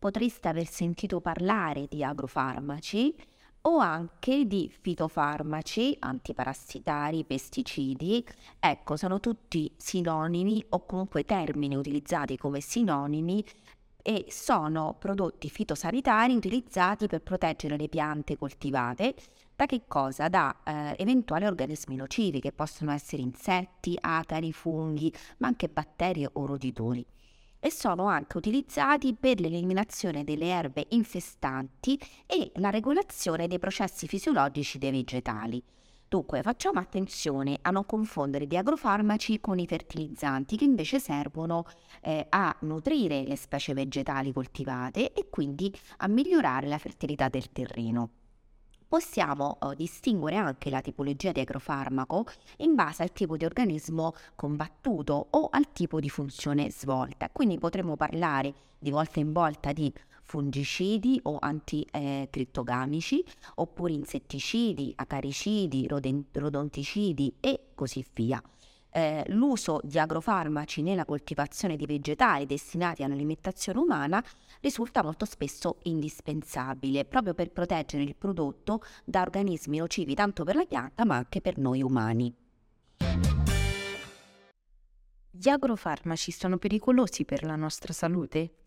Potreste aver sentito parlare di agrofarmaci o anche di fitofarmaci, antiparassitari, pesticidi. Ecco, sono tutti sinonimi o comunque termini utilizzati come sinonimi e sono prodotti fitosanitari utilizzati per proteggere le piante coltivate da che cosa? Da eh, eventuali organismi nocivi che possono essere insetti, acari, funghi, ma anche batteri o roditori e sono anche utilizzati per l'eliminazione delle erbe infestanti e la regolazione dei processi fisiologici dei vegetali. Dunque facciamo attenzione a non confondere gli agrofarmaci con i fertilizzanti che invece servono eh, a nutrire le specie vegetali coltivate e quindi a migliorare la fertilità del terreno possiamo uh, distinguere anche la tipologia di agrofarmaco in base al tipo di organismo combattuto o al tipo di funzione svolta. Quindi potremmo parlare di volta in volta di fungicidi o anticrittogamici, eh, oppure insetticidi, acaricidi, rodonticidi e così via eh, l'uso di agrofarmaci nella coltivazione di vegetali destinati all'alimentazione umana risulta molto spesso indispensabile proprio per proteggere il prodotto da organismi nocivi tanto per la pianta ma anche per noi umani. Gli agrofarmaci sono pericolosi per la nostra salute?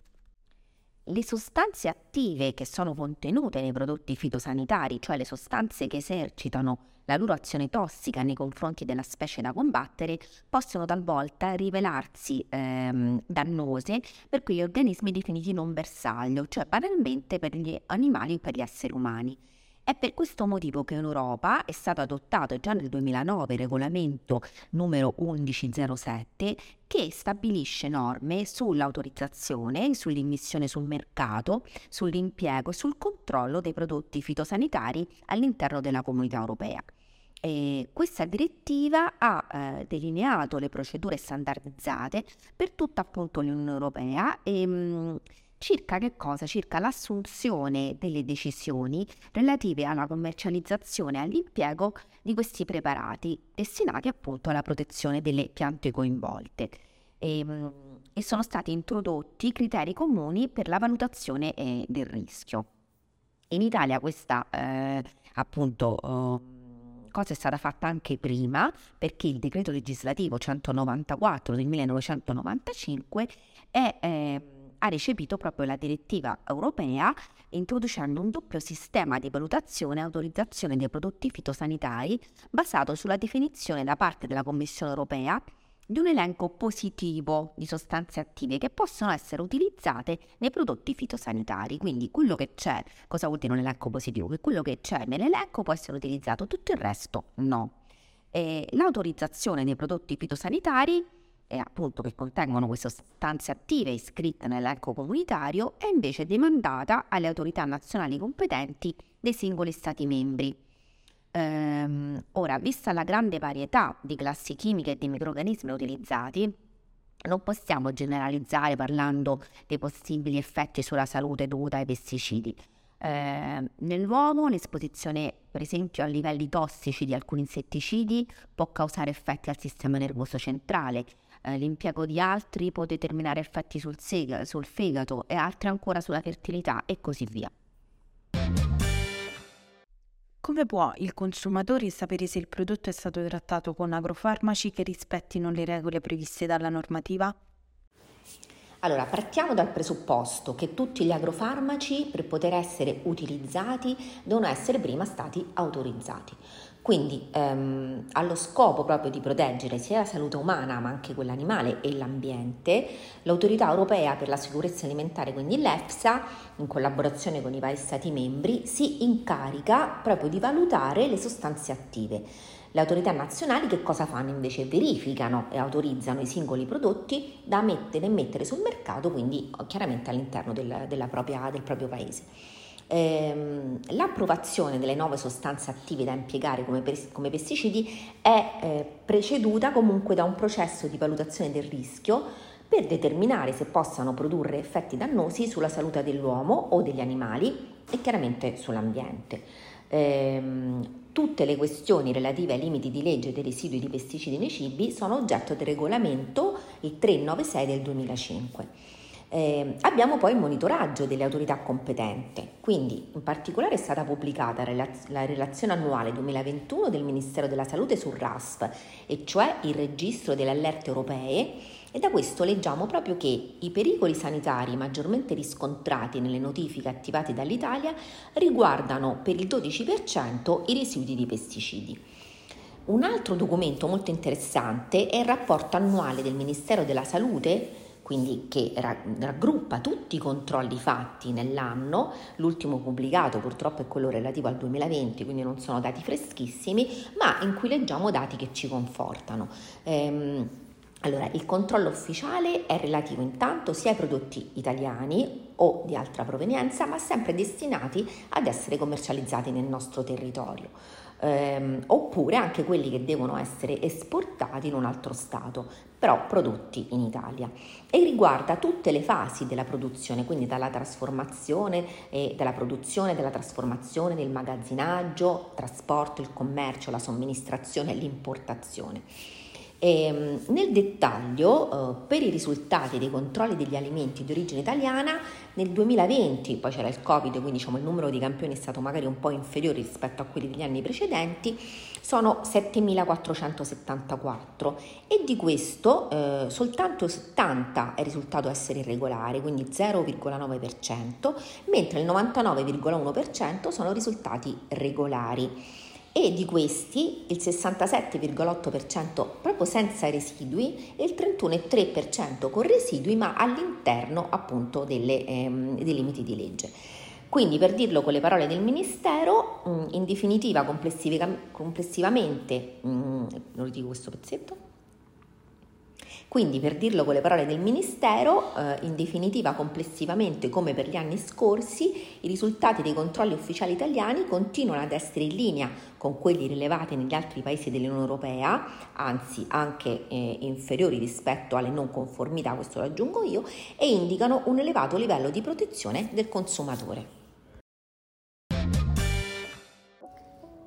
Le sostanze attive che sono contenute nei prodotti fitosanitari, cioè le sostanze che esercitano la loro azione tossica nei confronti della specie da combattere, possono talvolta rivelarsi ehm, dannose per quegli organismi definiti non bersaglio, cioè banalmente per gli animali o per gli esseri umani. È per questo motivo che in Europa è stato adottato già nel 2009 il regolamento numero 1107 che stabilisce norme sull'autorizzazione, sull'immissione sul mercato, sull'impiego e sul controllo dei prodotti fitosanitari all'interno della comunità europea. E questa direttiva ha eh, delineato le procedure standardizzate per tutta appunto l'Unione Europea e mh, circa che cosa? Circa l'assunzione delle decisioni relative alla commercializzazione e all'impiego di questi preparati destinati appunto alla protezione delle piante coinvolte. E, ehm, e sono stati introdotti criteri comuni per la valutazione eh, del rischio. In Italia questa eh, appunto eh, cosa è stata fatta anche prima perché il decreto legislativo 194 del 1995 è eh, ha recepito proprio la direttiva europea introducendo un doppio sistema di valutazione e autorizzazione dei prodotti fitosanitari basato sulla definizione da parte della Commissione europea di un elenco positivo di sostanze attive che possono essere utilizzate nei prodotti fitosanitari. Quindi quello che c'è, cosa vuol dire un elenco positivo? Che quello che c'è nell'elenco può essere utilizzato, tutto il resto no. E l'autorizzazione dei prodotti fitosanitari e appunto che contengono queste sostanze attive iscritte nell'elenco comunitario è invece demandata alle autorità nazionali competenti dei singoli Stati membri. Ehm, ora, vista la grande varietà di classi chimiche e di microrganismi utilizzati, non possiamo generalizzare parlando dei possibili effetti sulla salute dovuti ai pesticidi. Eh, nell'uomo l'esposizione per esempio a livelli tossici di alcuni insetticidi può causare effetti al sistema nervoso centrale, eh, l'impiego di altri può determinare effetti sul, sega, sul fegato e altri ancora sulla fertilità e così via. Come può il consumatore sapere se il prodotto è stato trattato con agrofarmaci che rispettino le regole previste dalla normativa? Allora, partiamo dal presupposto che tutti gli agrofarmaci per poter essere utilizzati devono essere prima stati autorizzati. Quindi ehm, allo scopo proprio di proteggere sia la salute umana ma anche quella animale e l'ambiente, l'autorità europea per la sicurezza alimentare, quindi l'EFSA, in collaborazione con i vari Stati membri, si incarica proprio di valutare le sostanze attive. Le autorità nazionali che cosa fanno invece? Verificano e autorizzano i singoli prodotti da mettere e mettere sul mercato, quindi chiaramente all'interno del, propria, del proprio paese ehm, l'approvazione delle nuove sostanze attive da impiegare come, come pesticidi è eh, preceduta comunque da un processo di valutazione del rischio per determinare se possano produrre effetti dannosi sulla salute dell'uomo o degli animali e chiaramente sull'ambiente. Ehm, tutte le questioni relative ai limiti di legge dei residui di pesticidi nei cibi sono oggetto del regolamento il 396 del 2005. Eh, abbiamo poi il monitoraggio delle autorità competenti, quindi in particolare è stata pubblicata la relazione annuale 2021 del Ministero della Salute sul RASF, e cioè il registro delle allerte europee, e da questo leggiamo proprio che i pericoli sanitari maggiormente riscontrati nelle notifiche attivate dall'Italia riguardano per il 12% i residui di pesticidi. Un altro documento molto interessante è il rapporto annuale del Ministero della Salute quindi che raggruppa tutti i controlli fatti nell'anno, l'ultimo pubblicato purtroppo è quello relativo al 2020, quindi non sono dati freschissimi, ma in cui leggiamo dati che ci confortano. Ehm, allora, il controllo ufficiale è relativo intanto sia ai prodotti italiani o di altra provenienza, ma sempre destinati ad essere commercializzati nel nostro territorio ehm, oppure anche quelli che devono essere esportati in un altro Stato, però prodotti in Italia. E riguarda tutte le fasi della produzione, quindi dalla trasformazione, e dalla produzione, della trasformazione, del magazzinaggio, trasporto, il commercio, la somministrazione e l'importazione. E, ehm, nel dettaglio, eh, per i risultati dei controlli degli alimenti di origine italiana, nel 2020, poi c'era il Covid, quindi diciamo, il numero di campioni è stato magari un po' inferiore rispetto a quelli degli anni precedenti, sono 7.474 e di questo eh, soltanto 70 è risultato essere irregolare, quindi 0,9%, mentre il 99,1% sono risultati regolari e di questi il 67,8% proprio senza residui e il 31,3% con residui ma all'interno appunto delle, ehm, dei limiti di legge. Quindi per dirlo con le parole del Ministero, mm, in definitiva complessivamente, mm, lo dico questo pezzetto, quindi, per dirlo con le parole del Ministero, eh, in definitiva complessivamente come per gli anni scorsi, i risultati dei controlli ufficiali italiani continuano ad essere in linea con quelli rilevati negli altri paesi dell'Unione Europea, anzi anche eh, inferiori rispetto alle non conformità, questo lo aggiungo io, e indicano un elevato livello di protezione del consumatore.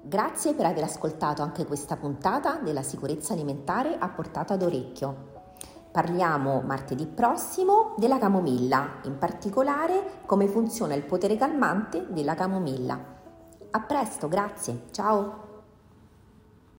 Grazie per aver ascoltato anche questa puntata della sicurezza alimentare a portata d'orecchio. Parliamo martedì prossimo della camomilla, in particolare come funziona il potere calmante della camomilla. A presto, grazie, ciao!